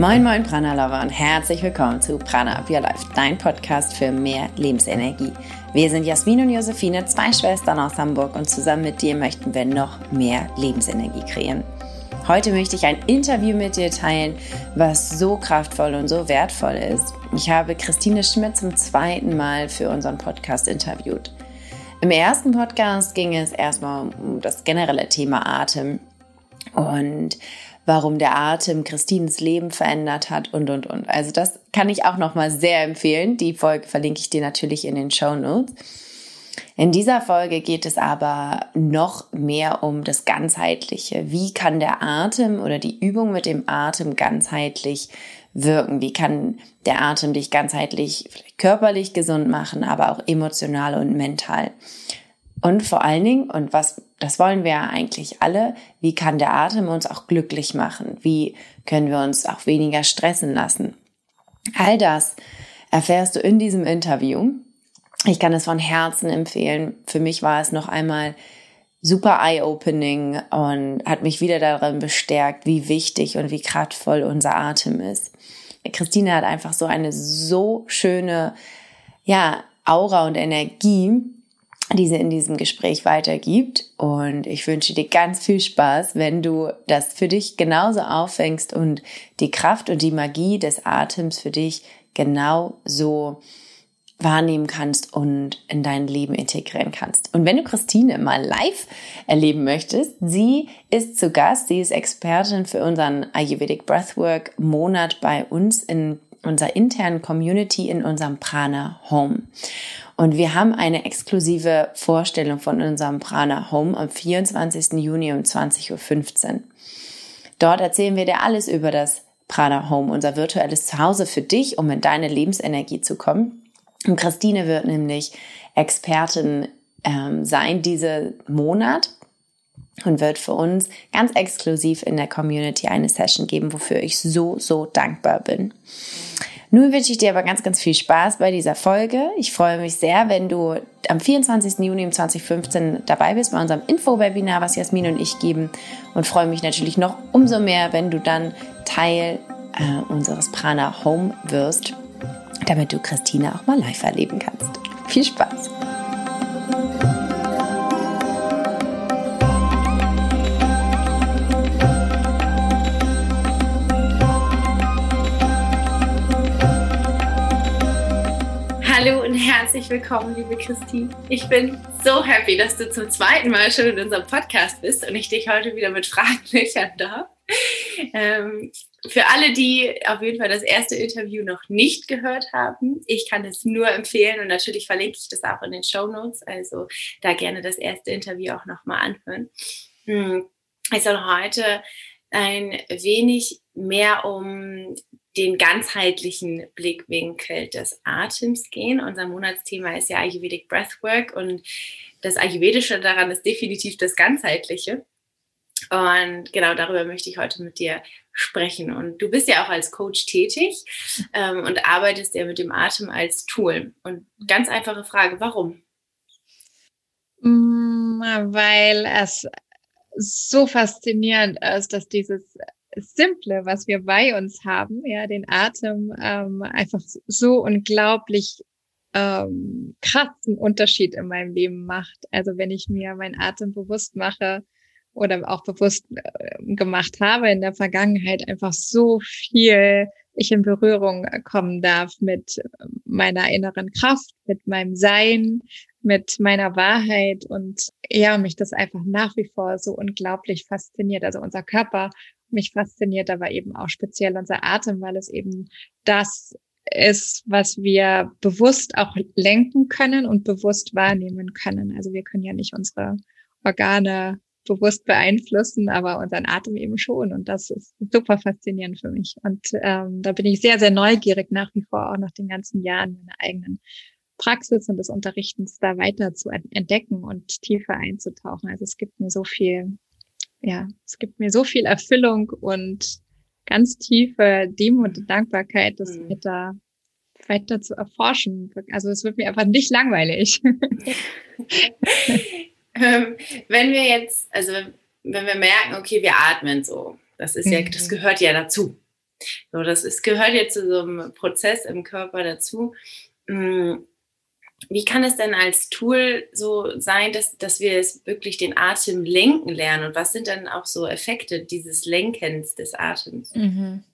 Moin Moin Prana Lover und herzlich willkommen zu Prana Up Your Life, dein Podcast für mehr Lebensenergie. Wir sind Jasmin und Josephine, zwei Schwestern aus Hamburg und zusammen mit dir möchten wir noch mehr Lebensenergie kreieren. Heute möchte ich ein Interview mit dir teilen, was so kraftvoll und so wertvoll ist. Ich habe Christine Schmidt zum zweiten Mal für unseren Podcast interviewt. Im ersten Podcast ging es erstmal um das generelle Thema Atem und warum der Atem Christines Leben verändert hat und, und, und. Also das kann ich auch nochmal sehr empfehlen. Die Folge verlinke ich dir natürlich in den Show Notes. In dieser Folge geht es aber noch mehr um das Ganzheitliche. Wie kann der Atem oder die Übung mit dem Atem ganzheitlich wirken? Wie kann der Atem dich ganzheitlich körperlich gesund machen, aber auch emotional und mental? Und vor allen Dingen, und was, das wollen wir ja eigentlich alle, wie kann der Atem uns auch glücklich machen? Wie können wir uns auch weniger stressen lassen? All das erfährst du in diesem Interview. Ich kann es von Herzen empfehlen. Für mich war es noch einmal super eye-opening und hat mich wieder darin bestärkt, wie wichtig und wie kraftvoll unser Atem ist. Christine hat einfach so eine so schöne, ja, Aura und Energie, die sie in diesem Gespräch weitergibt. Und ich wünsche dir ganz viel Spaß, wenn du das für dich genauso auffängst und die Kraft und die Magie des Atems für dich genau so wahrnehmen kannst und in dein Leben integrieren kannst. Und wenn du Christine mal live erleben möchtest, sie ist zu Gast, sie ist Expertin für unseren Ayurvedic Breathwork Monat bei uns in unserer internen Community in unserem Prana Home. Und wir haben eine exklusive Vorstellung von unserem Prana Home am 24. Juni um 20.15 Uhr. Dort erzählen wir dir alles über das Prana Home, unser virtuelles Zuhause für dich, um in deine Lebensenergie zu kommen. Und Christine wird nämlich Expertin ähm, sein diesen Monat und wird für uns ganz exklusiv in der Community eine Session geben, wofür ich so, so dankbar bin. Nun wünsche ich dir aber ganz, ganz viel Spaß bei dieser Folge. Ich freue mich sehr, wenn du am 24. Juni 2015 dabei bist bei unserem Info-Webinar, was Jasmin und ich geben. Und freue mich natürlich noch umso mehr, wenn du dann Teil äh, unseres Prana Home wirst, damit du Christina auch mal live erleben kannst. Viel Spaß! Herzlich willkommen, liebe Christine. Ich bin so happy, dass du zum zweiten Mal schon in unserem Podcast bist und ich dich heute wieder mit Fragen löchern darf. Ähm, für alle, die auf jeden Fall das erste Interview noch nicht gehört haben, ich kann es nur empfehlen und natürlich verlinke ich das auch in den Show Notes. Also da gerne das erste Interview auch nochmal anhören. Hm. Ich soll heute ein wenig mehr um den ganzheitlichen Blickwinkel des Atems gehen. Unser Monatsthema ist ja Ayurvedic Breathwork und das Ayurvedische daran ist definitiv das Ganzheitliche. Und genau darüber möchte ich heute mit dir sprechen. Und du bist ja auch als Coach tätig ähm, und arbeitest ja mit dem Atem als Tool. Und ganz einfache Frage, warum? Mm, weil es so faszinierend ist, dass dieses Simple, was wir bei uns haben, ja, den Atem, ähm, einfach so unglaublich ähm, krassen Unterschied in meinem Leben macht. Also wenn ich mir meinen Atem bewusst mache oder auch bewusst äh, gemacht habe in der Vergangenheit, einfach so viel ich in Berührung kommen darf mit meiner inneren Kraft, mit meinem Sein, mit meiner Wahrheit und ja, mich das einfach nach wie vor so unglaublich fasziniert. Also unser Körper mich fasziniert aber eben auch speziell unser Atem, weil es eben das ist, was wir bewusst auch lenken können und bewusst wahrnehmen können. Also wir können ja nicht unsere Organe bewusst beeinflussen, aber unseren Atem eben schon. Und das ist super faszinierend für mich. Und ähm, da bin ich sehr, sehr neugierig nach wie vor auch nach den ganzen Jahren meiner eigenen Praxis und des Unterrichtens da weiter zu entdecken und tiefer einzutauchen. Also es gibt mir so viel ja, es gibt mir so viel Erfüllung und ganz tiefe Demut und Dankbarkeit, das mhm. weiter, weiter zu erforschen. Also es wird mir einfach nicht langweilig. ähm, wenn wir jetzt, also wenn wir merken, okay, wir atmen so, das ist ja, das mhm. gehört ja dazu. So, das ist, gehört jetzt zu so einem Prozess im Körper dazu. Hm, wie kann es denn als Tool so sein, dass, dass wir es wirklich den Atem lenken lernen? Und was sind dann auch so Effekte dieses Lenkens des Atems? Mhm.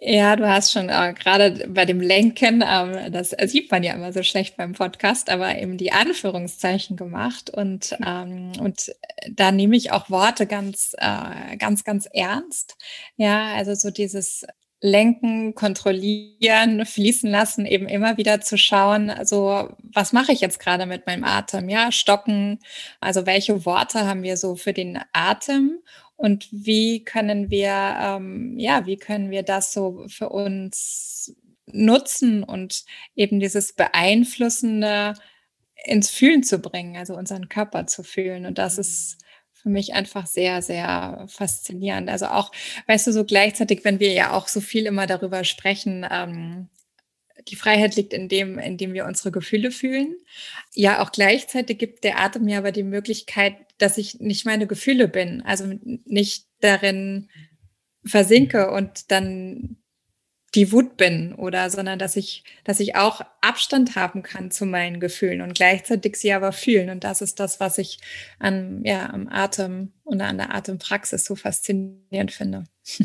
Ja, du hast schon äh, gerade bei dem Lenken, ähm, das sieht man ja immer so schlecht beim Podcast, aber eben die Anführungszeichen gemacht und ähm, und da nehme ich auch Worte ganz äh, ganz ganz ernst. Ja, also so dieses lenken, kontrollieren, fließen lassen, eben immer wieder zu schauen, also was mache ich jetzt gerade mit meinem Atem? Ja, stocken, also welche Worte haben wir so für den Atem und wie können wir, ähm, ja, wie können wir das so für uns nutzen und eben dieses Beeinflussende ins Fühlen zu bringen, also unseren Körper zu fühlen. Und das ist für mich einfach sehr, sehr faszinierend. Also auch, weißt du, so gleichzeitig, wenn wir ja auch so viel immer darüber sprechen, ähm, die Freiheit liegt in dem, in dem wir unsere Gefühle fühlen. Ja, auch gleichzeitig gibt der Atem mir aber die Möglichkeit, dass ich nicht meine Gefühle bin, also nicht darin versinke und dann die Wut bin oder, sondern dass ich, dass ich auch Abstand haben kann zu meinen Gefühlen und gleichzeitig sie aber fühlen. Und das ist das, was ich an, ja, am Atem und an der Atempraxis so faszinierend finde.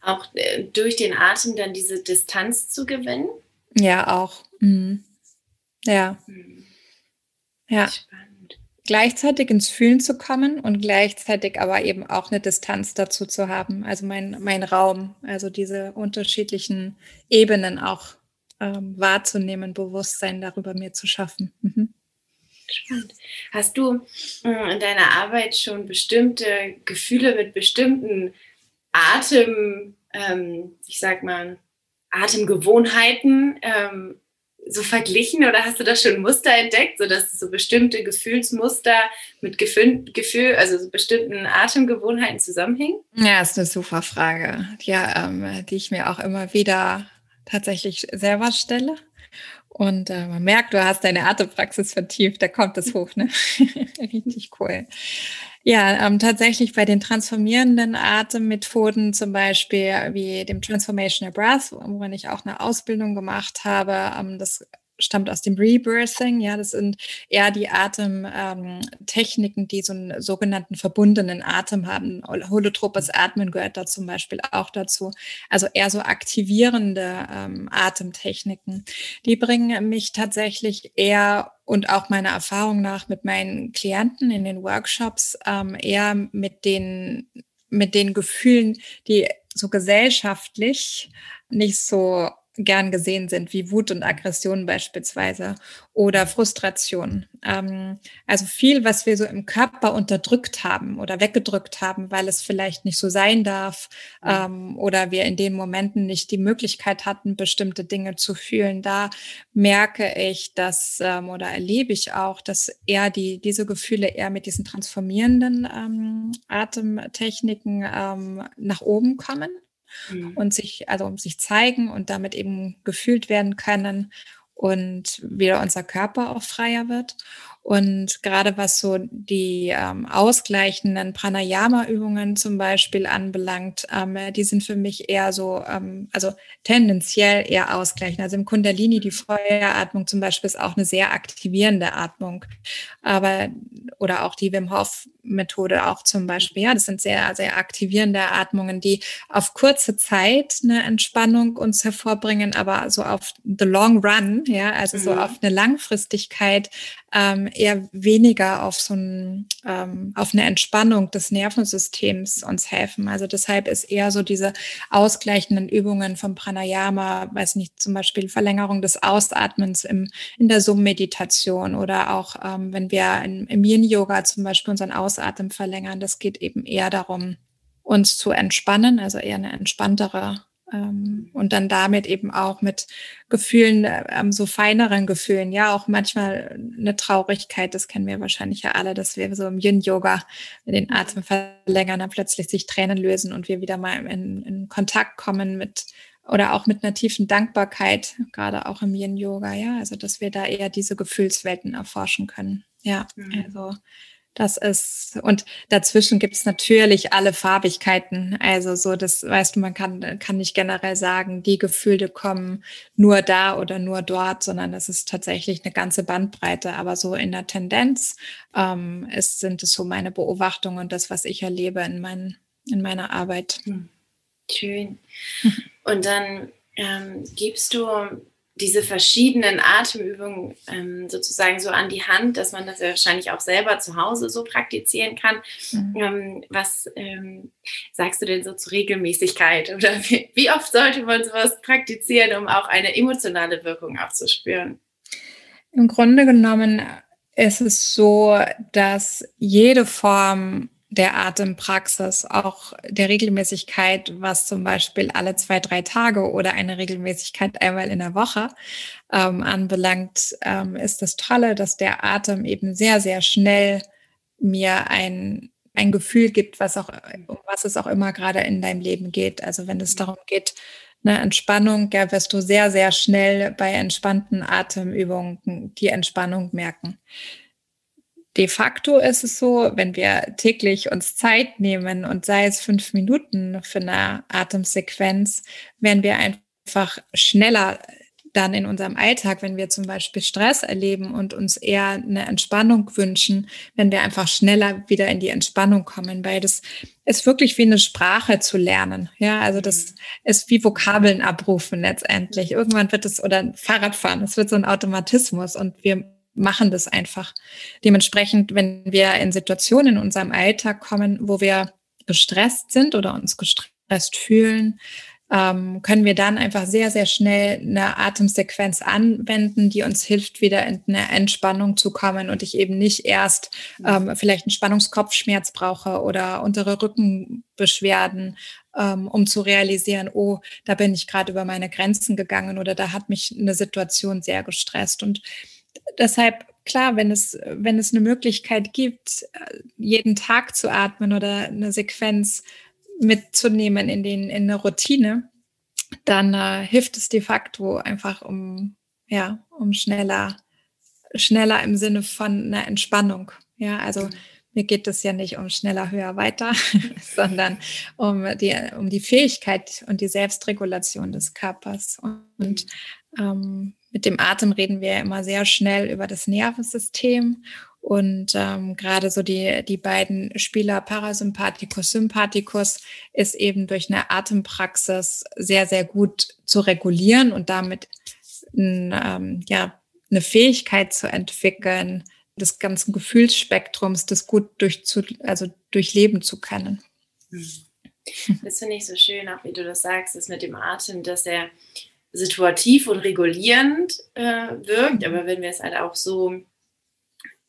Auch äh, durch den Atem dann diese Distanz zu gewinnen? Ja, auch. Mhm. Ja. Mhm. Ja. Spannend gleichzeitig ins Fühlen zu kommen und gleichzeitig aber eben auch eine Distanz dazu zu haben, also mein, mein Raum, also diese unterschiedlichen Ebenen auch ähm, wahrzunehmen, Bewusstsein darüber mir zu schaffen. Mhm. Spannend. Hast du äh, in deiner Arbeit schon bestimmte Gefühle mit bestimmten Atem, ähm, ich sag mal, Atemgewohnheiten ähm, so verglichen oder hast du da schon Muster entdeckt, sodass so bestimmte Gefühlsmuster mit Gefühl, Gefühl also so bestimmten Atemgewohnheiten zusammenhängen? Ja, ist eine super Frage, ja, ähm, die ich mir auch immer wieder tatsächlich selber stelle. Und äh, man merkt, du hast deine Atempraxis vertieft, da kommt es hoch, ne? Richtig cool. Ja, ähm, tatsächlich bei den transformierenden Atemmethoden, zum Beispiel wie dem Transformational Breath, worin ich auch eine Ausbildung gemacht habe, ähm, das stammt aus dem Rebirthing. Ja, das sind eher die Atemtechniken, ähm, die so einen sogenannten verbundenen Atem haben. Holotropes Atmen gehört da zum Beispiel auch dazu. Also eher so aktivierende ähm, Atemtechniken. Die bringen mich tatsächlich eher und auch meiner Erfahrung nach mit meinen Klienten in den Workshops ähm, eher mit den mit den Gefühlen, die so gesellschaftlich nicht so gern gesehen sind, wie Wut und Aggression beispielsweise oder Frustration. Ähm, also viel, was wir so im Körper unterdrückt haben oder weggedrückt haben, weil es vielleicht nicht so sein darf mhm. ähm, oder wir in den Momenten nicht die Möglichkeit hatten, bestimmte Dinge zu fühlen. Da merke ich, dass ähm, oder erlebe ich auch, dass eher die diese Gefühle eher mit diesen transformierenden ähm, Atemtechniken ähm, nach oben kommen mhm. und sich, also sich zeigen und damit eben gefühlt werden können und wieder unser Körper auch freier wird. Und gerade was so die ähm, ausgleichenden Pranayama-Übungen zum Beispiel anbelangt, ähm, die sind für mich eher so, ähm, also tendenziell eher ausgleichend. Also im Kundalini, die Feueratmung zum Beispiel, ist auch eine sehr aktivierende Atmung. Aber, oder auch die Wim Hof Methode auch zum Beispiel. Ja, das sind sehr, sehr aktivierende Atmungen, die auf kurze Zeit eine Entspannung uns hervorbringen, aber so auf the long run, ja, also mhm. so auf eine Langfristigkeit ähm, eher weniger auf so ein, ähm, auf eine Entspannung des Nervensystems uns helfen. Also deshalb ist eher so diese ausgleichenden Übungen vom Pranayama, weiß nicht, zum Beispiel Verlängerung des Ausatmens im, in der Summ-Meditation oder auch ähm, wenn wir in, im Yin-Yoga zum Beispiel unseren Ausatmen verlängern. Das geht eben eher darum, uns zu entspannen, also eher eine entspanntere und dann damit eben auch mit Gefühlen, ähm, so feineren Gefühlen, ja, auch manchmal eine Traurigkeit, das kennen wir wahrscheinlich ja alle, dass wir so im Yin-Yoga den Atem verlängern, dann plötzlich sich Tränen lösen und wir wieder mal in, in Kontakt kommen mit oder auch mit einer tiefen Dankbarkeit, gerade auch im Yin-Yoga, ja, also dass wir da eher diese Gefühlswelten erforschen können. Ja, mhm. also Das ist, und dazwischen gibt es natürlich alle Farbigkeiten. Also so, das weißt du, man kann, kann nicht generell sagen, die Gefühle kommen nur da oder nur dort, sondern das ist tatsächlich eine ganze Bandbreite. Aber so in der Tendenz ähm, ist, sind es so meine Beobachtungen und das, was ich erlebe in, mein, in meiner Arbeit. Hm. Schön. Und dann ähm, gibst du diese verschiedenen Atemübungen ähm, sozusagen so an die Hand, dass man das ja wahrscheinlich auch selber zu Hause so praktizieren kann. Mhm. Ähm, was ähm, sagst du denn so zur Regelmäßigkeit? Oder wie, wie, oft sollte man sowas praktizieren, um auch eine emotionale Wirkung aufzuspüren? Im Grunde genommen ist es so, dass jede Form der Atempraxis, auch der Regelmäßigkeit, was zum Beispiel alle zwei, drei Tage oder eine Regelmäßigkeit einmal in der Woche ähm, anbelangt, ähm, ist das Tolle, dass der Atem eben sehr, sehr schnell mir ein, ein Gefühl gibt, was auch, um was es auch immer gerade in deinem Leben geht. Also wenn es darum geht, eine Entspannung, ja, wirst du sehr, sehr schnell bei entspannten Atemübungen die Entspannung merken. De facto ist es so, wenn wir täglich uns Zeit nehmen und sei es fünf Minuten für eine Atemsequenz, werden wir einfach schneller dann in unserem Alltag, wenn wir zum Beispiel Stress erleben und uns eher eine Entspannung wünschen, wenn wir einfach schneller wieder in die Entspannung kommen, weil das ist wirklich wie eine Sprache zu lernen. Ja, also das ist wie Vokabeln abrufen letztendlich. Irgendwann wird es oder Fahrradfahren, es wird so ein Automatismus und wir machen das einfach. Dementsprechend, wenn wir in Situationen in unserem Alltag kommen, wo wir gestresst sind oder uns gestresst fühlen, ähm, können wir dann einfach sehr, sehr schnell eine Atemsequenz anwenden, die uns hilft, wieder in eine Entspannung zu kommen und ich eben nicht erst ähm, vielleicht einen Spannungskopfschmerz brauche oder untere Rückenbeschwerden, ähm, um zu realisieren, oh, da bin ich gerade über meine Grenzen gegangen oder da hat mich eine Situation sehr gestresst. Und deshalb, klar, wenn es, wenn es eine Möglichkeit gibt, jeden Tag zu atmen oder eine Sequenz mitzunehmen in, den, in eine Routine, dann äh, hilft es de facto einfach um, ja, um schneller, schneller im Sinne von einer Entspannung. Ja, also mir geht es ja nicht um schneller, höher, weiter, sondern um die, um die Fähigkeit und die Selbstregulation des Körpers. Und ähm, mit dem Atem reden wir immer sehr schnell über das Nervensystem und ähm, gerade so die, die beiden Spieler Parasympathikus, Sympathikus ist eben durch eine Atempraxis sehr, sehr gut zu regulieren und damit ein, ähm, ja, eine Fähigkeit zu entwickeln, des ganzen Gefühlsspektrums, das gut durch, zu, also durchleben zu können. Das finde ich so schön, auch wie du das sagst, ist mit dem Atem, dass er situativ und regulierend äh, wirkt, mhm. aber wenn wir es halt auch so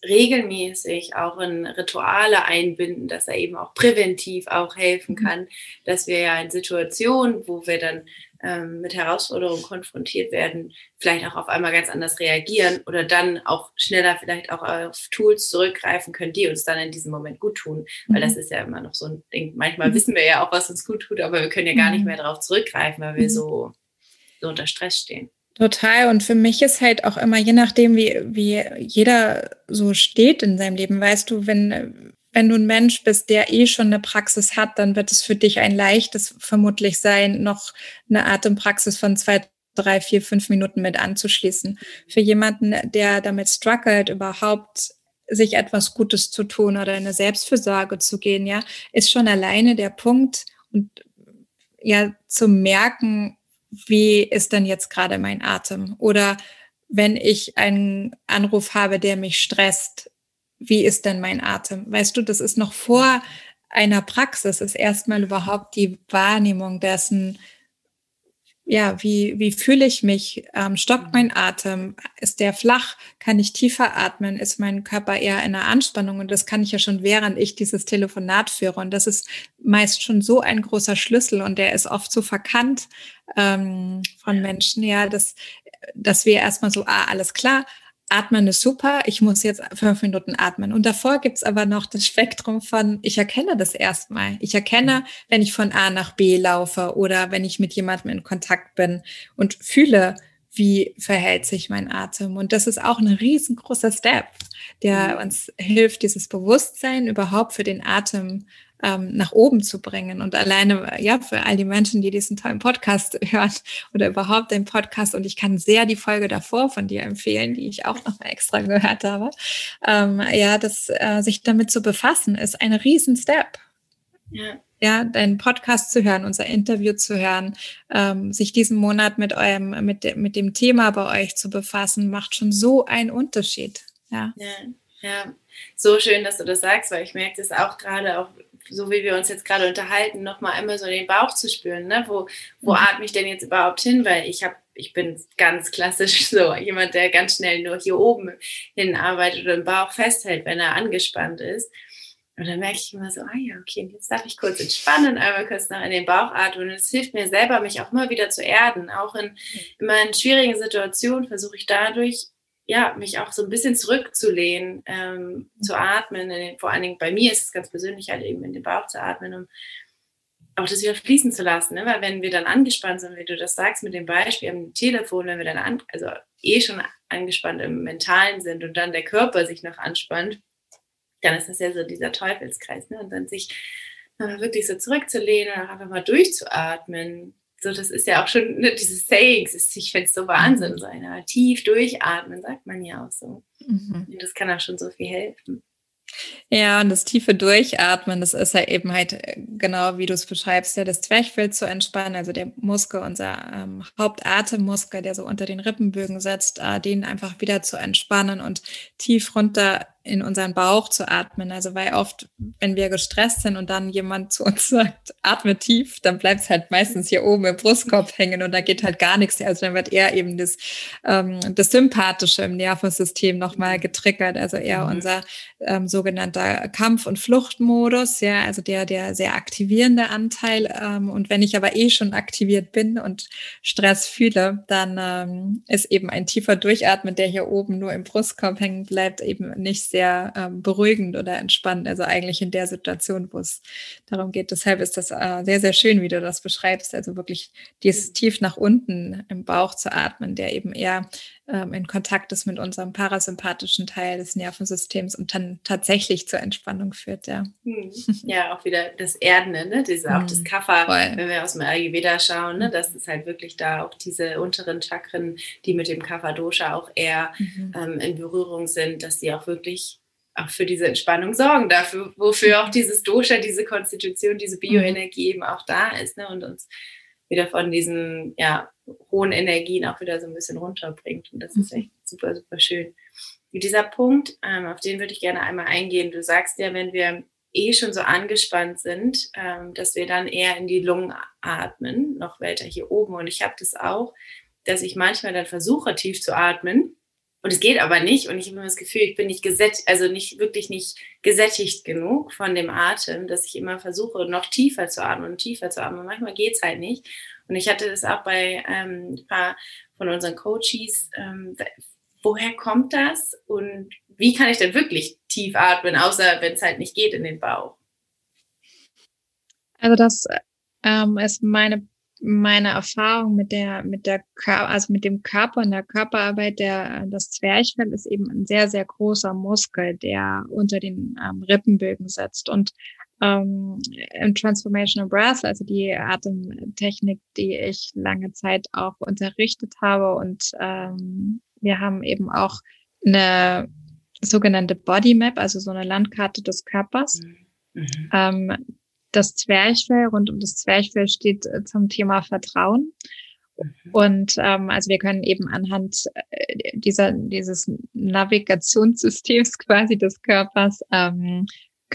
regelmäßig auch in Rituale einbinden, dass er eben auch präventiv auch helfen mhm. kann, dass wir ja in Situationen, wo wir dann ähm, mit Herausforderungen konfrontiert werden, vielleicht auch auf einmal ganz anders reagieren oder dann auch schneller vielleicht auch auf Tools zurückgreifen können, die uns dann in diesem Moment gut tun. Weil das mhm. ist ja immer noch so ein Ding. Manchmal wissen wir ja auch, was uns gut tut, aber wir können ja gar nicht mehr darauf zurückgreifen, weil wir so so unter Stress stehen. Total. Und für mich ist halt auch immer, je nachdem, wie, wie jeder so steht in seinem Leben, weißt du, wenn, wenn du ein Mensch bist, der eh schon eine Praxis hat, dann wird es für dich ein leichtes vermutlich sein, noch eine Atempraxis von zwei, drei, vier, fünf Minuten mit anzuschließen. Für jemanden, der damit struggelt, überhaupt sich etwas Gutes zu tun oder in eine Selbstfürsorge zu gehen, ja, ist schon alleine der Punkt und ja, zu merken, wie ist denn jetzt gerade mein Atem? Oder wenn ich einen Anruf habe, der mich stresst, wie ist denn mein Atem? Weißt du, das ist noch vor einer Praxis, ist erstmal überhaupt die Wahrnehmung dessen, ja, wie, wie fühle ich mich? Ähm, stockt mein Atem? Ist der flach? Kann ich tiefer atmen? Ist mein Körper eher in einer Anspannung? Und das kann ich ja schon, während ich dieses Telefonat führe. Und das ist meist schon so ein großer Schlüssel und der ist oft so verkannt ähm, von Menschen, ja, dass, dass wir erstmal so, ah, alles klar, Atmen ist super, ich muss jetzt fünf Minuten atmen. Und davor gibt's aber noch das Spektrum von, ich erkenne das erstmal. Ich erkenne, wenn ich von A nach B laufe oder wenn ich mit jemandem in Kontakt bin und fühle, wie verhält sich mein Atem? Und das ist auch ein riesengroßer Step, der mhm. uns hilft, dieses Bewusstsein überhaupt für den Atem ähm, nach oben zu bringen. Und alleine, ja, für all die Menschen, die diesen tollen Podcast hören oder überhaupt den Podcast, und ich kann sehr die Folge davor von dir empfehlen, die ich auch noch mal extra gehört habe, ähm, ja, das äh, sich damit zu befassen, ist ein Riesen-Step. Ja. Ja, deinen Podcast zu hören, unser Interview zu hören, ähm, sich diesen Monat mit eurem, mit, de, mit dem Thema bei euch zu befassen, macht schon so einen Unterschied. Ja. ja. Ja, so schön, dass du das sagst, weil ich merke das auch gerade, auch so wie wir uns jetzt gerade unterhalten, nochmal einmal so in den Bauch zu spüren. Ne? Wo, wo mhm. atme ich denn jetzt überhaupt hin? Weil ich habe, ich bin ganz klassisch so jemand, der ganz schnell nur hier oben hin arbeitet und im Bauch festhält, wenn er angespannt ist. Und dann merke ich immer so, ah ja, okay, jetzt darf ich kurz entspannen, einmal kurz nach in den Bauch atmen. Und es hilft mir selber, mich auch immer wieder zu erden. Auch in, in meinen schwierigen Situationen versuche ich dadurch ja, mich auch so ein bisschen zurückzulehnen, ähm, zu atmen. Den, vor allen Dingen bei mir ist es ganz persönlich halt eben in den Bauch zu atmen, um auch das wieder fließen zu lassen. Ne? Weil wenn wir dann angespannt sind, wie du das sagst mit dem Beispiel am Telefon, wenn wir dann an, also eh schon angespannt im Mentalen sind und dann der Körper sich noch anspannt, dann ist das ja so dieser Teufelskreis. Ne? Und dann sich wirklich so zurückzulehnen und einfach mal durchzuatmen, so, das ist ja auch schon ne, dieses Sayings, ich finde es so Wahnsinn, so einer tief durchatmen, sagt man ja auch so. Mhm. Und das kann auch schon so viel helfen. Ja, und das tiefe Durchatmen, das ist ja eben halt äh, genau wie du es beschreibst, ja, das Zwerchfell zu entspannen, also der Muskel, unser ähm, Hauptatemmuskel, der so unter den Rippenbögen setzt, äh, den einfach wieder zu entspannen und tief runter in unseren Bauch zu atmen. Also weil oft, wenn wir gestresst sind und dann jemand zu uns sagt, atme tief, dann bleibt es halt meistens hier oben im Brustkorb hängen und da geht halt gar nichts. Also dann wird eher eben das, ähm, das Sympathische im Nervensystem nochmal getriggert. Also eher mhm. unser ähm, sogenannter Kampf- und Fluchtmodus, ja, also der, der sehr aktivierende Anteil. Ähm, und wenn ich aber eh schon aktiviert bin und Stress fühle, dann ähm, ist eben ein tiefer Durchatmen, der hier oben nur im Brustkorb hängen bleibt, eben nicht sehr ähm, beruhigend oder entspannend. Also eigentlich in der Situation, wo es darum geht. Deshalb ist das äh, sehr, sehr schön, wie du das beschreibst. Also wirklich dieses tief nach unten im Bauch zu atmen, der eben eher ähm, in Kontakt ist mit unserem parasympathischen Teil des Nervensystems und dann tatsächlich zur Entspannung führt, ja. Hm. Ja, auch wieder das Erdende, ne? Diese, auch das hm, Kapha, wenn wir aus dem Ayurveda schauen, ne? das ist halt wirklich da auch diese unteren Chakren, die mit dem Kapha-Dosha auch eher mhm. ähm, in Berührung sind, dass die auch wirklich auch für diese Entspannung sorgen, dafür, wofür auch dieses Dosha, diese Konstitution, diese Bioenergie eben auch da ist ne? und uns wieder von diesen ja, hohen Energien auch wieder so ein bisschen runterbringt. Und das ist echt super, super schön. Und dieser Punkt, ähm, auf den würde ich gerne einmal eingehen. Du sagst ja, wenn wir eh schon so angespannt sind, ähm, dass wir dann eher in die Lungen atmen, noch weiter hier oben. Und ich habe das auch, dass ich manchmal dann versuche, tief zu atmen und es geht aber nicht. Und ich habe immer das Gefühl, ich bin nicht gesättigt, also nicht wirklich nicht gesättigt genug von dem Atem, dass ich immer versuche, noch tiefer zu atmen und tiefer zu atmen. Manchmal geht es halt nicht. Und ich hatte das auch bei ähm, ein paar von unseren Coaches. Ähm, woher kommt das? Und wie kann ich denn wirklich tief atmen, außer wenn es halt nicht geht in den Bauch? Also das ähm, ist meine meine Erfahrung mit der, mit der, also mit dem Körper und der Körperarbeit, der, das Zwerchfell ist eben ein sehr, sehr großer Muskel, der unter den ähm, Rippenbögen sitzt und ähm, im Transformational Breath, also die Atemtechnik, die ich lange Zeit auch unterrichtet habe und ähm, wir haben eben auch eine sogenannte Body Map, also so eine Landkarte des Körpers. Mhm. Ähm, das Zwerchfell, rund um das Zwerchfell steht äh, zum Thema Vertrauen. Mhm. Und ähm, also wir können eben anhand äh, dieser dieses Navigationssystems quasi des Körpers ähm,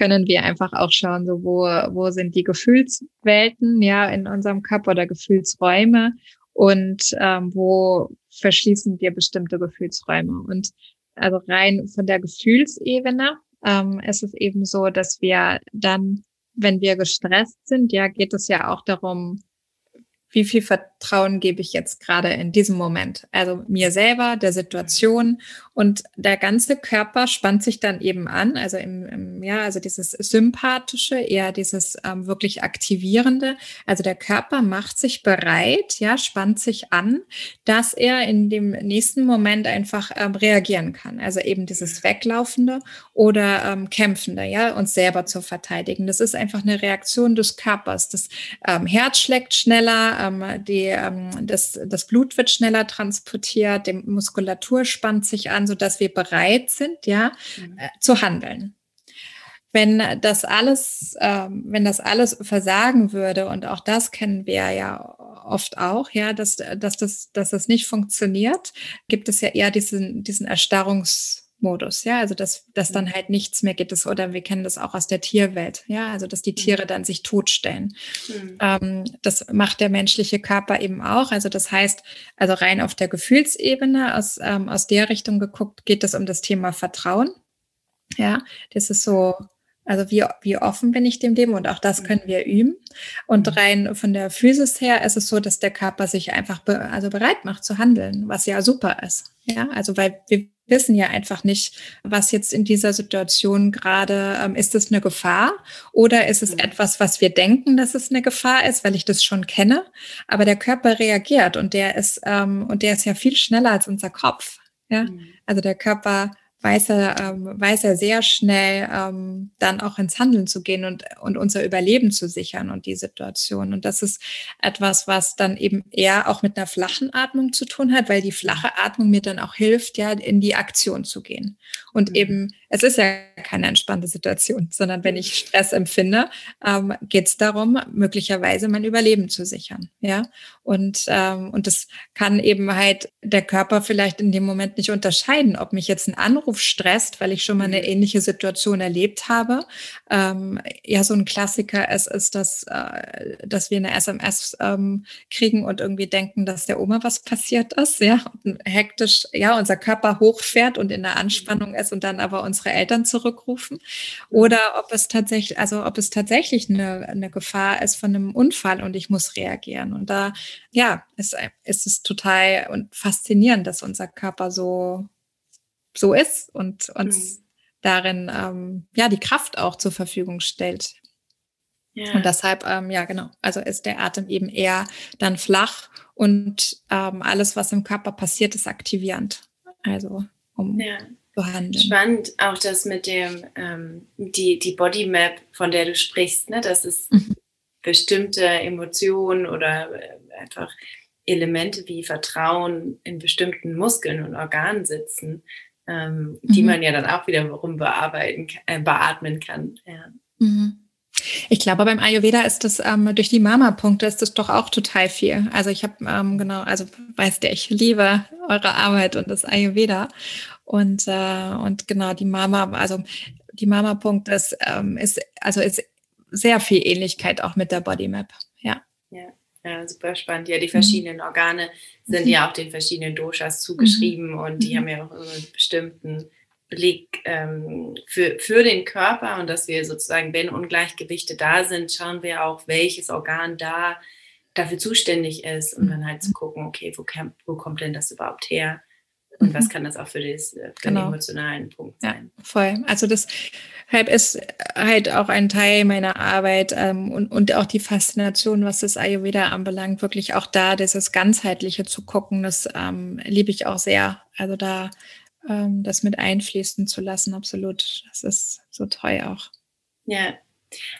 können wir einfach auch schauen, so wo wo sind die Gefühlswelten ja in unserem Körper oder Gefühlsräume und ähm, wo verschließen wir bestimmte Gefühlsräume. Und also rein von der Gefühlsebene ähm, ist es eben so, dass wir dann wenn wir gestresst sind, ja, geht es ja auch darum, wie viel Vertrauen gebe ich jetzt gerade in diesem Moment? Also mir selber, der Situation und der ganze Körper spannt sich dann eben an. Also im, im ja, also dieses sympathische, eher dieses ähm, wirklich aktivierende. Also der Körper macht sich bereit, ja, spannt sich an, dass er in dem nächsten Moment einfach ähm, reagieren kann. Also eben dieses Weglaufende oder ähm, Kämpfende, ja, uns selber zu verteidigen. Das ist einfach eine Reaktion des Körpers. Das ähm, Herz schlägt schneller, ähm, die, ähm, das, das Blut wird schneller transportiert, die Muskulatur spannt sich an, sodass wir bereit sind, ja, mhm. äh, zu handeln. Wenn das alles, ähm, wenn das alles versagen würde, und auch das kennen wir ja oft auch, ja, dass, dass, das, dass das nicht funktioniert, gibt es ja eher diesen, diesen Erstarrungsmodus, ja, also dass, dass dann halt nichts mehr geht, das, oder wir kennen das auch aus der Tierwelt, ja, also dass die Tiere dann sich totstellen. Mhm. Ähm, das macht der menschliche Körper eben auch, also das heißt, also rein auf der Gefühlsebene, aus, ähm, aus der Richtung geguckt, geht es um das Thema Vertrauen. Ja, das ist so, also wie, wie offen bin ich dem Leben und auch das mhm. können wir üben. Und mhm. rein von der Physis her ist es so, dass der Körper sich einfach be also bereit macht zu handeln, was ja super ist. Ja, also weil wir wissen ja einfach nicht, was jetzt in dieser Situation gerade, ähm, ist es eine Gefahr oder ist es mhm. etwas, was wir denken, dass es eine Gefahr ist, weil ich das schon kenne. Aber der Körper reagiert und der ist, ähm, und der ist ja viel schneller als unser Kopf. Ja, mhm. also der Körper weiß er, ähm, weiß er sehr schnell ähm, dann auch ins Handeln zu gehen und, und unser Überleben zu sichern und die Situation. Und das ist etwas, was dann eben eher auch mit einer flachen Atmung zu tun hat, weil die flache Atmung mir dann auch hilft, ja, in die Aktion zu gehen. Und mhm. eben, es ist ja keine entspannte Situation, sondern wenn ich Stress empfinde, ähm, geht es darum, möglicherweise mein Überleben zu sichern. Ja. Und, ähm, und das kann eben halt der Körper vielleicht in dem Moment nicht unterscheiden, ob mich jetzt ein Anruf stresst, weil ich schon mal eine mhm. ähnliche Situation erlebt habe. Ähm, ja, so ein Klassiker ist, ist dass, äh, dass wir eine SMS ähm, kriegen und irgendwie denken, dass der Oma was passiert ist, ja, und hektisch, ja, unser Körper hochfährt und in der Anspannung ist und dann aber unsere Eltern zurückrufen. Oder ob es tatsächlich, also ob es tatsächlich eine, eine Gefahr ist von einem Unfall und ich muss reagieren. Und da ja, es, es ist total und faszinierend, dass unser Körper so, so ist und uns mhm. darin ähm, ja die Kraft auch zur Verfügung stellt. Ja. Und deshalb, ähm, ja, genau, also ist der Atem eben eher dann flach und ähm, alles, was im Körper passiert, ist aktivierend. Also um ja. Zu handeln. Spannend auch das mit dem, ähm, die, die Body Map, von der du sprichst, ne? Das ist mhm bestimmte Emotionen oder äh, einfach Elemente wie Vertrauen in bestimmten Muskeln und Organen sitzen, ähm, mhm. die man ja dann auch wiederum bearbeiten, äh, beatmen kann. Ja. Mhm. Ich glaube, beim Ayurveda ist das ähm, durch die Mama-Punkte ist das doch auch total viel. Also ich habe ähm, genau, also weißt du, ich liebe eure Arbeit und das Ayurveda und äh, und genau die Mama, also die Mama-Punkt ist, ähm, ist also ist sehr viel Ähnlichkeit auch mit der Bodymap. Ja. ja. Ja, super spannend. Ja, die verschiedenen mhm. Organe sind ja auch den verschiedenen Doshas zugeschrieben mhm. und die mhm. haben ja auch einen bestimmten Blick ähm, für, für den Körper und dass wir sozusagen, wenn Ungleichgewichte da sind, schauen wir auch, welches Organ da dafür zuständig ist und dann halt zu gucken, okay, wo, wo kommt denn das überhaupt her? Und was kann das auch für, das, für genau. den emotionalen Punkt sein? Ja, voll. Also das ist halt auch ein Teil meiner Arbeit ähm, und, und auch die Faszination, was das Ayurveda anbelangt, wirklich auch da dieses Ganzheitliche zu gucken, das ähm, liebe ich auch sehr. Also da ähm, das mit einfließen zu lassen, absolut. Das ist so toll auch. Ja.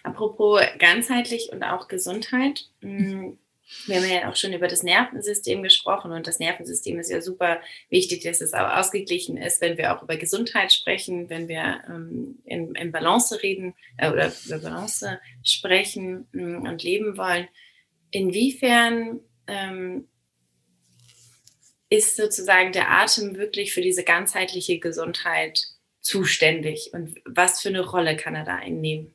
Apropos ganzheitlich und auch Gesundheit. Mh, wir haben ja auch schon über das Nervensystem gesprochen und das Nervensystem ist ja super wichtig, dass es auch ausgeglichen ist, wenn wir auch über Gesundheit sprechen, wenn wir ähm, in, in, Balance reden äh, oder über Balance sprechen äh, und leben wollen. Inwiefern ähm, ist sozusagen der Atem wirklich für diese ganzheitliche Gesundheit zuständig und was für eine Rolle kann er da einnehmen?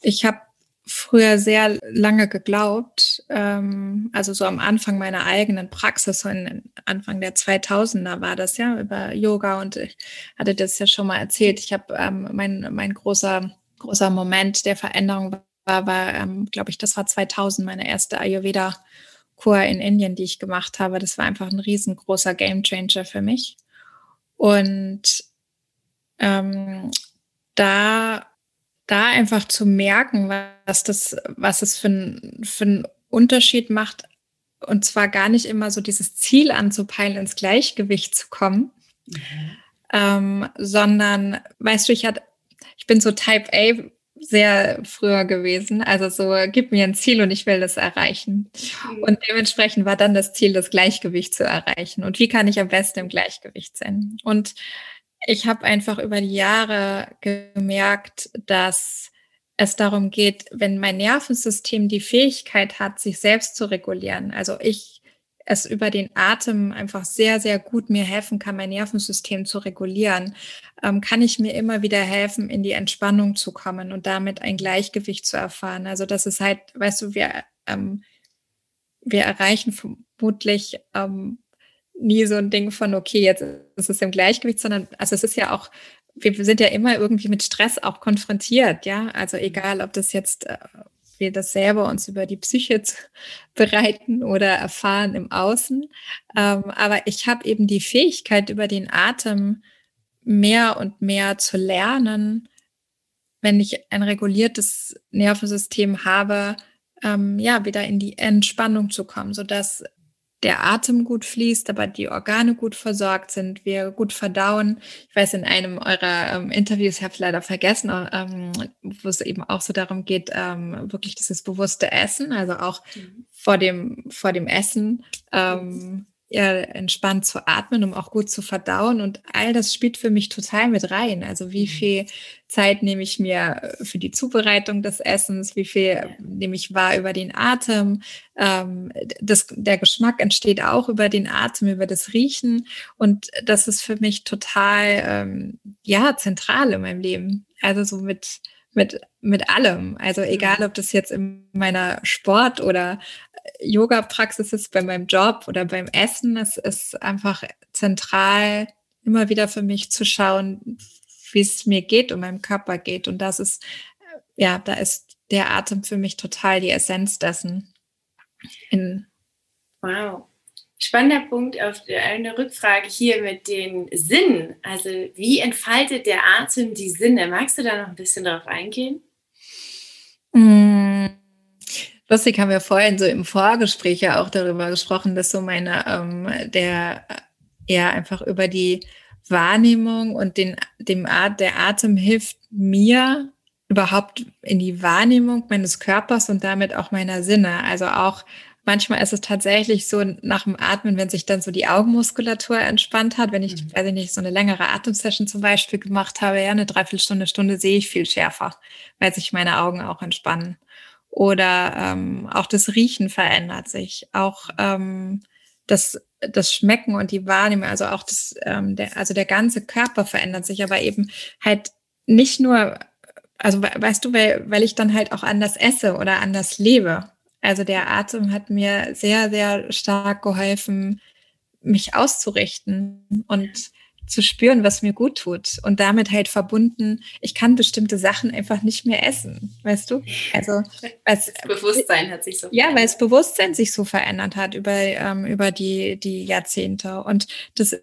Ich habe früher sehr lange geglaubt, ähm, also so am Anfang meiner eigenen Praxis, so in Anfang der 2000er war das ja über Yoga und ich hatte das ja schon mal erzählt. Ich habe ähm, mein mein großer großer Moment der Veränderung war, war ähm, glaube ich, das war 2000 meine erste Ayurveda Kur in Indien, die ich gemacht habe. Das war einfach ein riesengroßer Gamechanger für mich und ähm, da da einfach zu merken, was das, was es für, ein, für einen Unterschied macht. Und zwar gar nicht immer so dieses Ziel anzupeilen, ins Gleichgewicht zu kommen, mhm. ähm, sondern, weißt du, ich hatte, ich bin so Type A sehr früher gewesen. Also so, gib mir ein Ziel und ich will das erreichen. Mhm. Und dementsprechend war dann das Ziel, das Gleichgewicht zu erreichen. Und wie kann ich am besten im Gleichgewicht sein? Und ich habe einfach über die Jahre gemerkt, dass es darum geht, wenn mein Nervensystem die Fähigkeit hat, sich selbst zu regulieren. Also ich es über den Atem einfach sehr, sehr gut mir helfen kann, mein Nervensystem zu regulieren, ähm, kann ich mir immer wieder helfen, in die Entspannung zu kommen und damit ein Gleichgewicht zu erfahren. Also das ist halt, weißt du, wir, ähm, wir erreichen vermutlich ähm, nie so ein Ding von, okay, jetzt ist es im Gleichgewicht, sondern also es ist ja auch wir sind ja immer irgendwie mit Stress auch konfrontiert, ja. Also egal, ob das jetzt wir das selber uns über die Psyche bereiten oder erfahren im Außen. Ähm, aber ich habe eben die Fähigkeit, über den Atem mehr und mehr zu lernen, wenn ich ein reguliertes Nervensystem habe, ähm, ja, wieder in die Entspannung zu kommen, sodass der Atem gut fließt, aber die Organe gut versorgt sind, wir gut verdauen. Ich weiß, in einem eurer ähm, Interviews, ich habe es leider vergessen, ähm, wo es eben auch so darum geht, ähm, wirklich dieses bewusste Essen, also auch mhm. vor, dem, vor dem Essen ähm, ja, entspannt zu atmen, um auch gut zu verdauen. Und all das spielt für mich total mit rein. Also wie mhm. viel Zeit nehme ich mir für die Zubereitung des Essens, wie viel nehme ich wahr über den Atem. Ähm, das, der Geschmack entsteht auch über den Atem, über das Riechen. Und das ist für mich total, ähm, ja, zentral in meinem Leben. Also so mit, mit, mit allem. Also egal, ob das jetzt in meiner Sport- oder Yoga-Praxis ist, bei meinem Job oder beim Essen. Es ist einfach zentral, immer wieder für mich zu schauen, wie es mir geht und meinem Körper geht. Und das ist, ja, da ist der Atem für mich total die Essenz dessen. In wow. Spannender Punkt auf eine Rückfrage hier mit den Sinnen. Also wie entfaltet der Atem die Sinne? Magst du da noch ein bisschen darauf eingehen? Mm, lustig haben wir vorhin so im Vorgespräch ja auch darüber gesprochen, dass so meine, ähm, der ja einfach über die Wahrnehmung und den, dem Art, der Atem hilft mir überhaupt in die Wahrnehmung meines Körpers und damit auch meiner Sinne. Also auch manchmal ist es tatsächlich so nach dem Atmen, wenn sich dann so die Augenmuskulatur entspannt hat, wenn ich, mhm. weiß ich nicht, so eine längere Atemsession zum Beispiel gemacht habe, ja, eine Dreiviertelstunde, Stunde sehe ich viel schärfer, weil sich meine Augen auch entspannen. Oder ähm, auch das Riechen verändert sich. Auch ähm, das, das Schmecken und die Wahrnehmung, also auch das, ähm, der, also der ganze Körper verändert sich, aber eben halt nicht nur, also weißt du, weil, weil ich dann halt auch anders esse oder anders lebe. Also der Atem hat mir sehr, sehr stark geholfen, mich auszurichten und zu spüren, was mir gut tut und damit halt verbunden, ich kann bestimmte Sachen einfach nicht mehr essen, weißt du? Also das Bewusstsein hat sich so ja, verändert. weil das Bewusstsein sich so verändert hat über ähm, über die die Jahrzehnte und das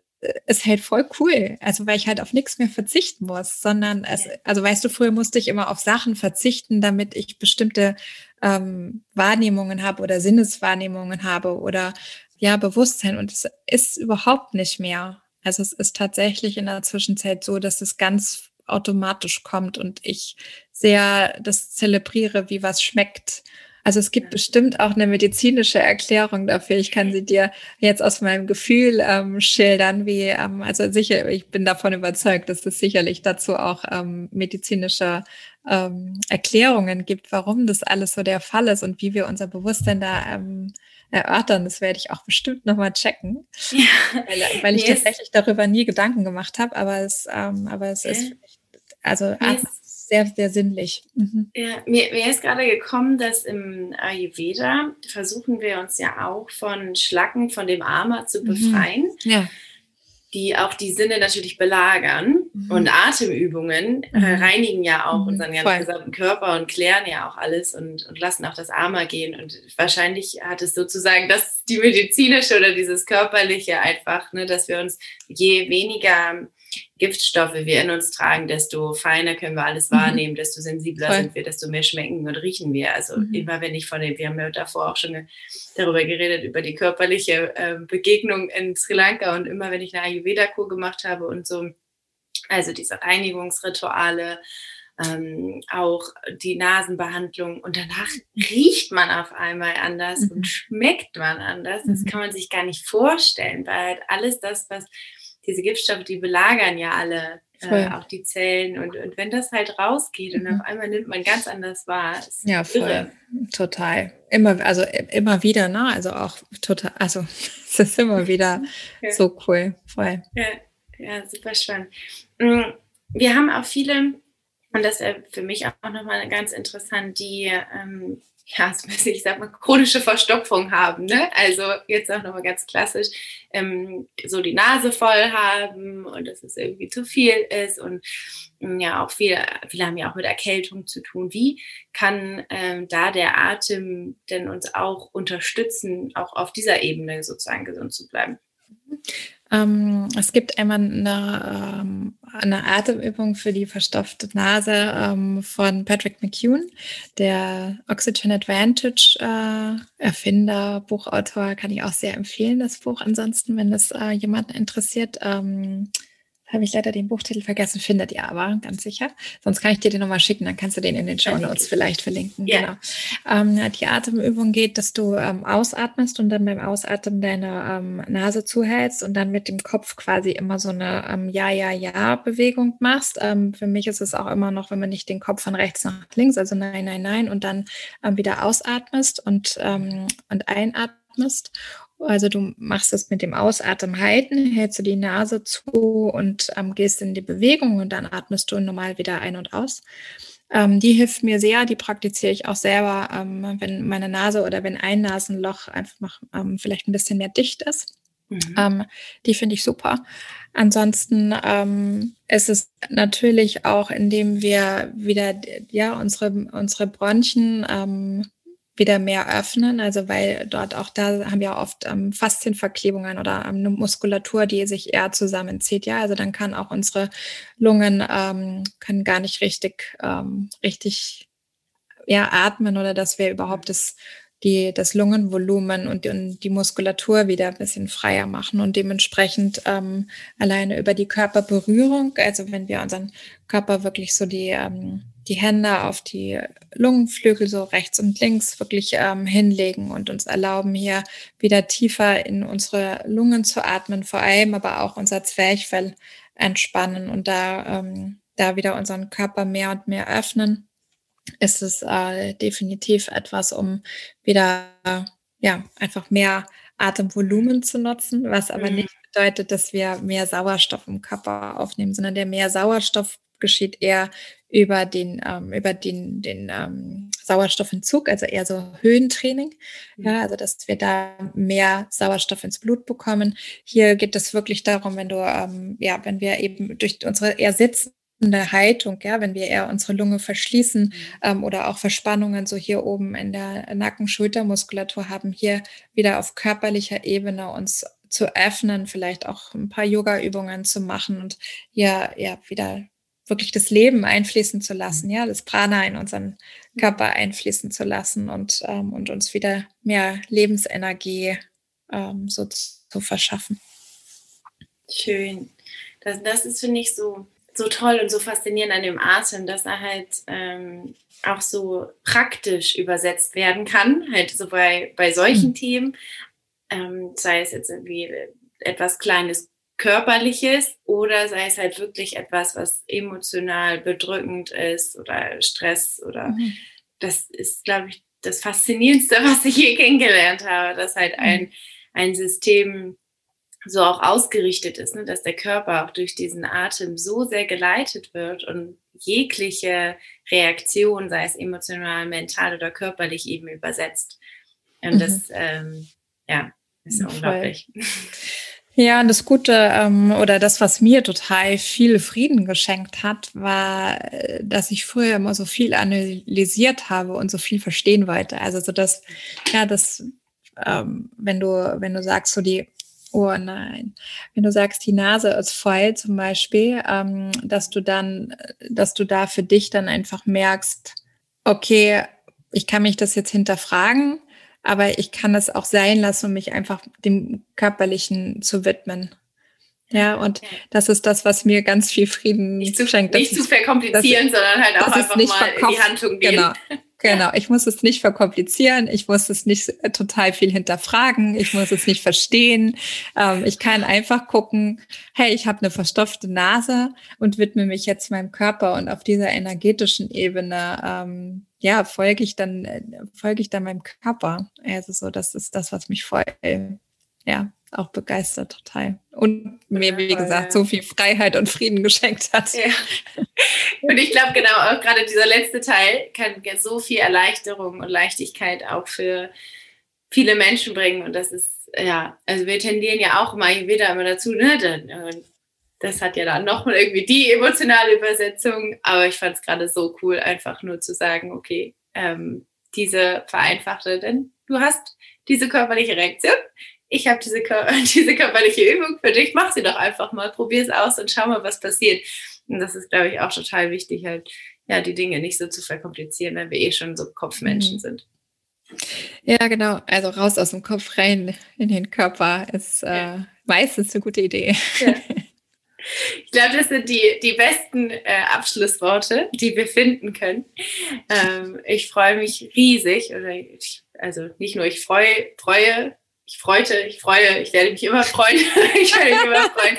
ist halt voll cool, also weil ich halt auf nichts mehr verzichten muss, sondern es, also weißt du, früher musste ich immer auf Sachen verzichten, damit ich bestimmte ähm, Wahrnehmungen habe oder Sinneswahrnehmungen habe oder ja Bewusstsein und es ist überhaupt nicht mehr. Also es ist tatsächlich in der Zwischenzeit so, dass es ganz automatisch kommt und ich sehr das zelebriere, wie was schmeckt. Also es gibt ja. bestimmt auch eine medizinische Erklärung dafür. Ich kann sie dir jetzt aus meinem Gefühl ähm, schildern, wie, ähm, also sicher, ich bin davon überzeugt, dass es sicherlich dazu auch ähm, medizinische ähm, Erklärungen gibt, warum das alles so der Fall ist und wie wir unser Bewusstsein da ähm, erörtern. Das werde ich auch bestimmt nochmal checken, ja. weil, weil, ich yes. tatsächlich darüber nie Gedanken gemacht habe. Aber es, ähm, aber es ja. ist also sehr, sehr sinnlich. Mhm. Ja, mir, mir ist gerade gekommen, dass im Ayurveda versuchen wir uns ja auch von Schlacken, von dem Ama zu mhm. befreien. Mhm. Ja die auch die Sinne natürlich belagern. Mhm. Und Atemübungen äh, mhm. reinigen ja auch mhm. unseren ganzen gesamten Körper und klären ja auch alles und, und lassen auch das Armer gehen. Und wahrscheinlich hat es sozusagen das die medizinische oder dieses körperliche einfach, ne, dass wir uns je weniger Giftstoffe wir in uns tragen, desto feiner können wir alles mhm. wahrnehmen, desto sensibler Voll. sind wir, desto mehr schmecken und riechen wir. Also mhm. immer wenn ich von dem, wir haben ja davor auch schon darüber geredet, über die körperliche äh, Begegnung in Sri Lanka und immer wenn ich eine Ayurveda-Kur gemacht habe und so, also diese Reinigungsrituale, ähm, auch die Nasenbehandlung und danach riecht man auf einmal anders mhm. und schmeckt man anders. Das mhm. kann man sich gar nicht vorstellen, weil halt alles das, was diese Giftstoffe, die belagern ja alle äh, auch die Zellen und, und wenn das halt rausgeht mhm. und auf einmal nimmt man ganz anders wahr. Ja, voll. Irre. Total. Immer, also immer wieder, ne? Also auch total, also es ist immer wieder ja. so cool. Voll. Ja, ja, super spannend. Mm, wir haben auch viele und das wäre für mich auch nochmal ganz interessant, die, ähm, ja, ich sag mal, chronische Verstopfung haben. Ne? Also jetzt auch nochmal ganz klassisch, ähm, so die Nase voll haben und dass es irgendwie zu viel ist und ähm, ja, auch viele, viele haben ja auch mit Erkältung zu tun. Wie kann ähm, da der Atem denn uns auch unterstützen, auch auf dieser Ebene sozusagen gesund zu bleiben? Ähm, es gibt einmal eine, ähm, eine Atemübung für die verstopfte Nase ähm, von Patrick McEwen, der Oxygen Advantage äh, Erfinder, Buchautor, kann ich auch sehr empfehlen, das Buch. Ansonsten, wenn das äh, jemanden interessiert, ähm, habe ich leider den Buchtitel vergessen, findet ihr aber ganz sicher. Sonst kann ich dir den nochmal schicken, dann kannst du den in den Show Notes vielleicht verlinken. Ja. Genau. Ähm, die Atemübung geht, dass du ähm, ausatmest und dann beim Ausatmen deine ähm, Nase zuhältst und dann mit dem Kopf quasi immer so eine ähm, Ja, Ja, Ja-Bewegung machst. Ähm, für mich ist es auch immer noch, wenn man nicht den Kopf von rechts nach links, also nein, nein, nein, und dann ähm, wieder ausatmest und, und einatmest. Also du machst es mit dem Ausatmen halten, hältst du die Nase zu und ähm, gehst in die Bewegung und dann atmest du normal wieder ein und aus. Ähm, die hilft mir sehr, die praktiziere ich auch selber, ähm, wenn meine Nase oder wenn ein Nasenloch einfach ähm, vielleicht ein bisschen mehr dicht ist. Mhm. Ähm, die finde ich super. Ansonsten ähm, ist es natürlich auch, indem wir wieder ja unsere unsere Bronchien wieder mehr öffnen, also weil dort auch da haben wir oft ähm, Faszienverklebungen oder ähm, eine Muskulatur, die sich eher zusammenzieht. Ja, also dann kann auch unsere Lungen ähm, können gar nicht richtig ähm, richtig ja, atmen oder dass wir überhaupt das die, das Lungenvolumen und die, und die Muskulatur wieder ein bisschen freier machen und dementsprechend ähm, alleine über die Körperberührung, also wenn wir unseren Körper wirklich so die ähm, die Hände auf die Lungenflügel so rechts und links wirklich ähm, hinlegen und uns erlauben, hier wieder tiefer in unsere Lungen zu atmen, vor allem aber auch unser Zwerchfell entspannen und da, ähm, da wieder unseren Körper mehr und mehr öffnen, ist es äh, definitiv etwas, um wieder ja einfach mehr Atemvolumen zu nutzen, was aber mhm. nicht bedeutet, dass wir mehr Sauerstoff im Körper aufnehmen, sondern der mehr Sauerstoff geschieht eher über den, ähm, über den, den ähm, Sauerstoffentzug, also eher so Höhentraining. Mhm. Ja, also dass wir da mehr Sauerstoff ins Blut bekommen. Hier geht es wirklich darum, wenn du, ähm, ja, wenn wir eben durch unsere eher sitzende Haltung, ja, wenn wir eher unsere Lunge verschließen mhm. ähm, oder auch Verspannungen so hier oben in der Nacken-Schultermuskulatur haben, hier wieder auf körperlicher Ebene uns zu öffnen, vielleicht auch ein paar Yoga-Übungen zu machen und hier ja wieder wirklich das Leben einfließen zu lassen, mhm. ja, das Prana in unseren Körper einfließen zu lassen und, ähm, und uns wieder mehr Lebensenergie ähm, so zu verschaffen. Schön. Das, das ist, finde ich, so, so toll und so faszinierend an dem Atem, dass er halt ähm, auch so praktisch übersetzt werden kann, halt so bei, bei solchen mhm. Themen, ähm, sei es jetzt irgendwie etwas Kleines Körperliches oder sei es halt wirklich etwas, was emotional bedrückend ist oder Stress oder mhm. das ist, glaube ich, das Faszinierendste, was ich je kennengelernt habe, dass halt mhm. ein, ein System so auch ausgerichtet ist, ne, dass der Körper auch durch diesen Atem so sehr geleitet wird und jegliche Reaktion, sei es emotional, mental oder körperlich, eben übersetzt. Und mhm. das, ähm, ja, ist Voll. unglaublich. Ja, das Gute ähm, oder das, was mir total viel Frieden geschenkt hat, war, äh, dass ich früher immer so viel analysiert habe und so viel verstehen wollte. Also so dass, ja, das, ähm, wenn du, wenn du sagst, so die Oh nein. Wenn du sagst, die Nase ist voll zum Beispiel, ähm, dass du dann, dass du da für dich dann einfach merkst, okay, ich kann mich das jetzt hinterfragen, aber ich kann es auch sein lassen, um mich einfach dem Körperlichen zu widmen. Ja, und das ist das, was mir ganz viel Frieden nicht zu, schenkt. Nicht zu verkomplizieren, sondern halt auch einfach mal in die Handlung gehen. Genau. Genau, ich muss es nicht verkomplizieren, ich muss es nicht äh, total viel hinterfragen, ich muss es nicht verstehen. Ähm, ich kann einfach gucken, hey, ich habe eine verstopfte Nase und widme mich jetzt meinem Körper und auf dieser energetischen Ebene, ähm, ja, folge ich dann, äh, folge ich dann meinem Körper. Also so, das ist das, was mich voll, ja, auch begeistert total. Und mir, wie gesagt, so viel Freiheit und Frieden geschenkt hat. Ja. Und ich glaube, genau, auch gerade dieser letzte Teil kann so viel Erleichterung und Leichtigkeit auch für viele Menschen bringen. Und das ist, ja, also wir tendieren ja auch mal wieder immer dazu, ne? Das hat ja dann nochmal irgendwie die emotionale Übersetzung. Aber ich fand es gerade so cool, einfach nur zu sagen, okay, ähm, diese vereinfachte, denn du hast diese körperliche Reaktion ich habe diese, diese körperliche Übung für dich, mach sie doch einfach mal, probier es aus und schau mal, was passiert. Und das ist, glaube ich, auch total wichtig, halt, ja, die Dinge nicht so zu verkomplizieren, wenn wir eh schon so Kopfmenschen mhm. sind. Ja, genau. Also raus aus dem Kopf rein in den Körper ist äh, meistens eine gute Idee. Ja. Ich glaube, das sind die, die besten äh, Abschlussworte, die wir finden können. Ähm, ich freue mich riesig, oder ich, also nicht nur ich freu, freue ich freute, ich freue, ich werde mich immer freuen, ich werde mich immer freuen,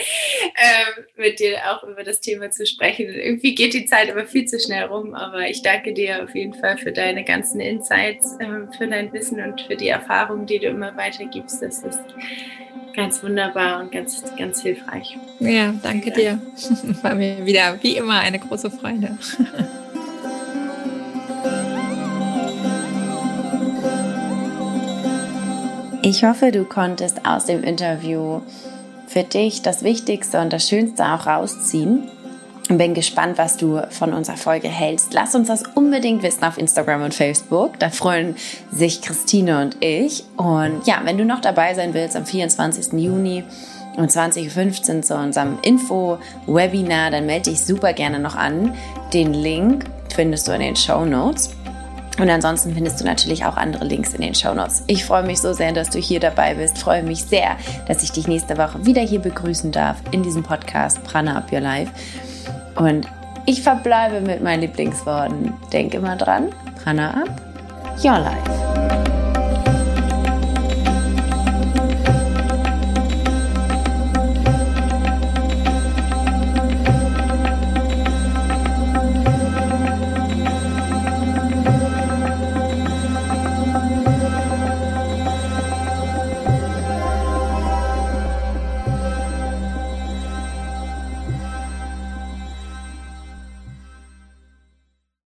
ähm, mit dir auch über das Thema zu sprechen. Irgendwie geht die Zeit aber viel zu schnell rum, aber ich danke dir auf jeden Fall für deine ganzen Insights, ähm, für dein Wissen und für die Erfahrungen, die du immer weitergibst. Das ist ganz wunderbar und ganz, ganz hilfreich. Ja, danke dir. War mir wieder wie immer eine große Freude. Ich hoffe, du konntest aus dem Interview für dich das Wichtigste und das Schönste auch rausziehen. Und bin gespannt, was du von unserer Folge hältst. Lass uns das unbedingt wissen auf Instagram und Facebook. Da freuen sich Christine und ich. Und ja, wenn du noch dabei sein willst am 24. Juni um 20.15 Uhr zu unserem Info-Webinar, dann melde dich super gerne noch an. Den Link findest du in den Show Notes. Und ansonsten findest du natürlich auch andere Links in den Show Notes. Ich freue mich so sehr, dass du hier dabei bist. Freue mich sehr, dass ich dich nächste Woche wieder hier begrüßen darf in diesem Podcast Prana Up Your Life. Und ich verbleibe mit meinen Lieblingsworten. Denk immer dran, Prana Up Your Life.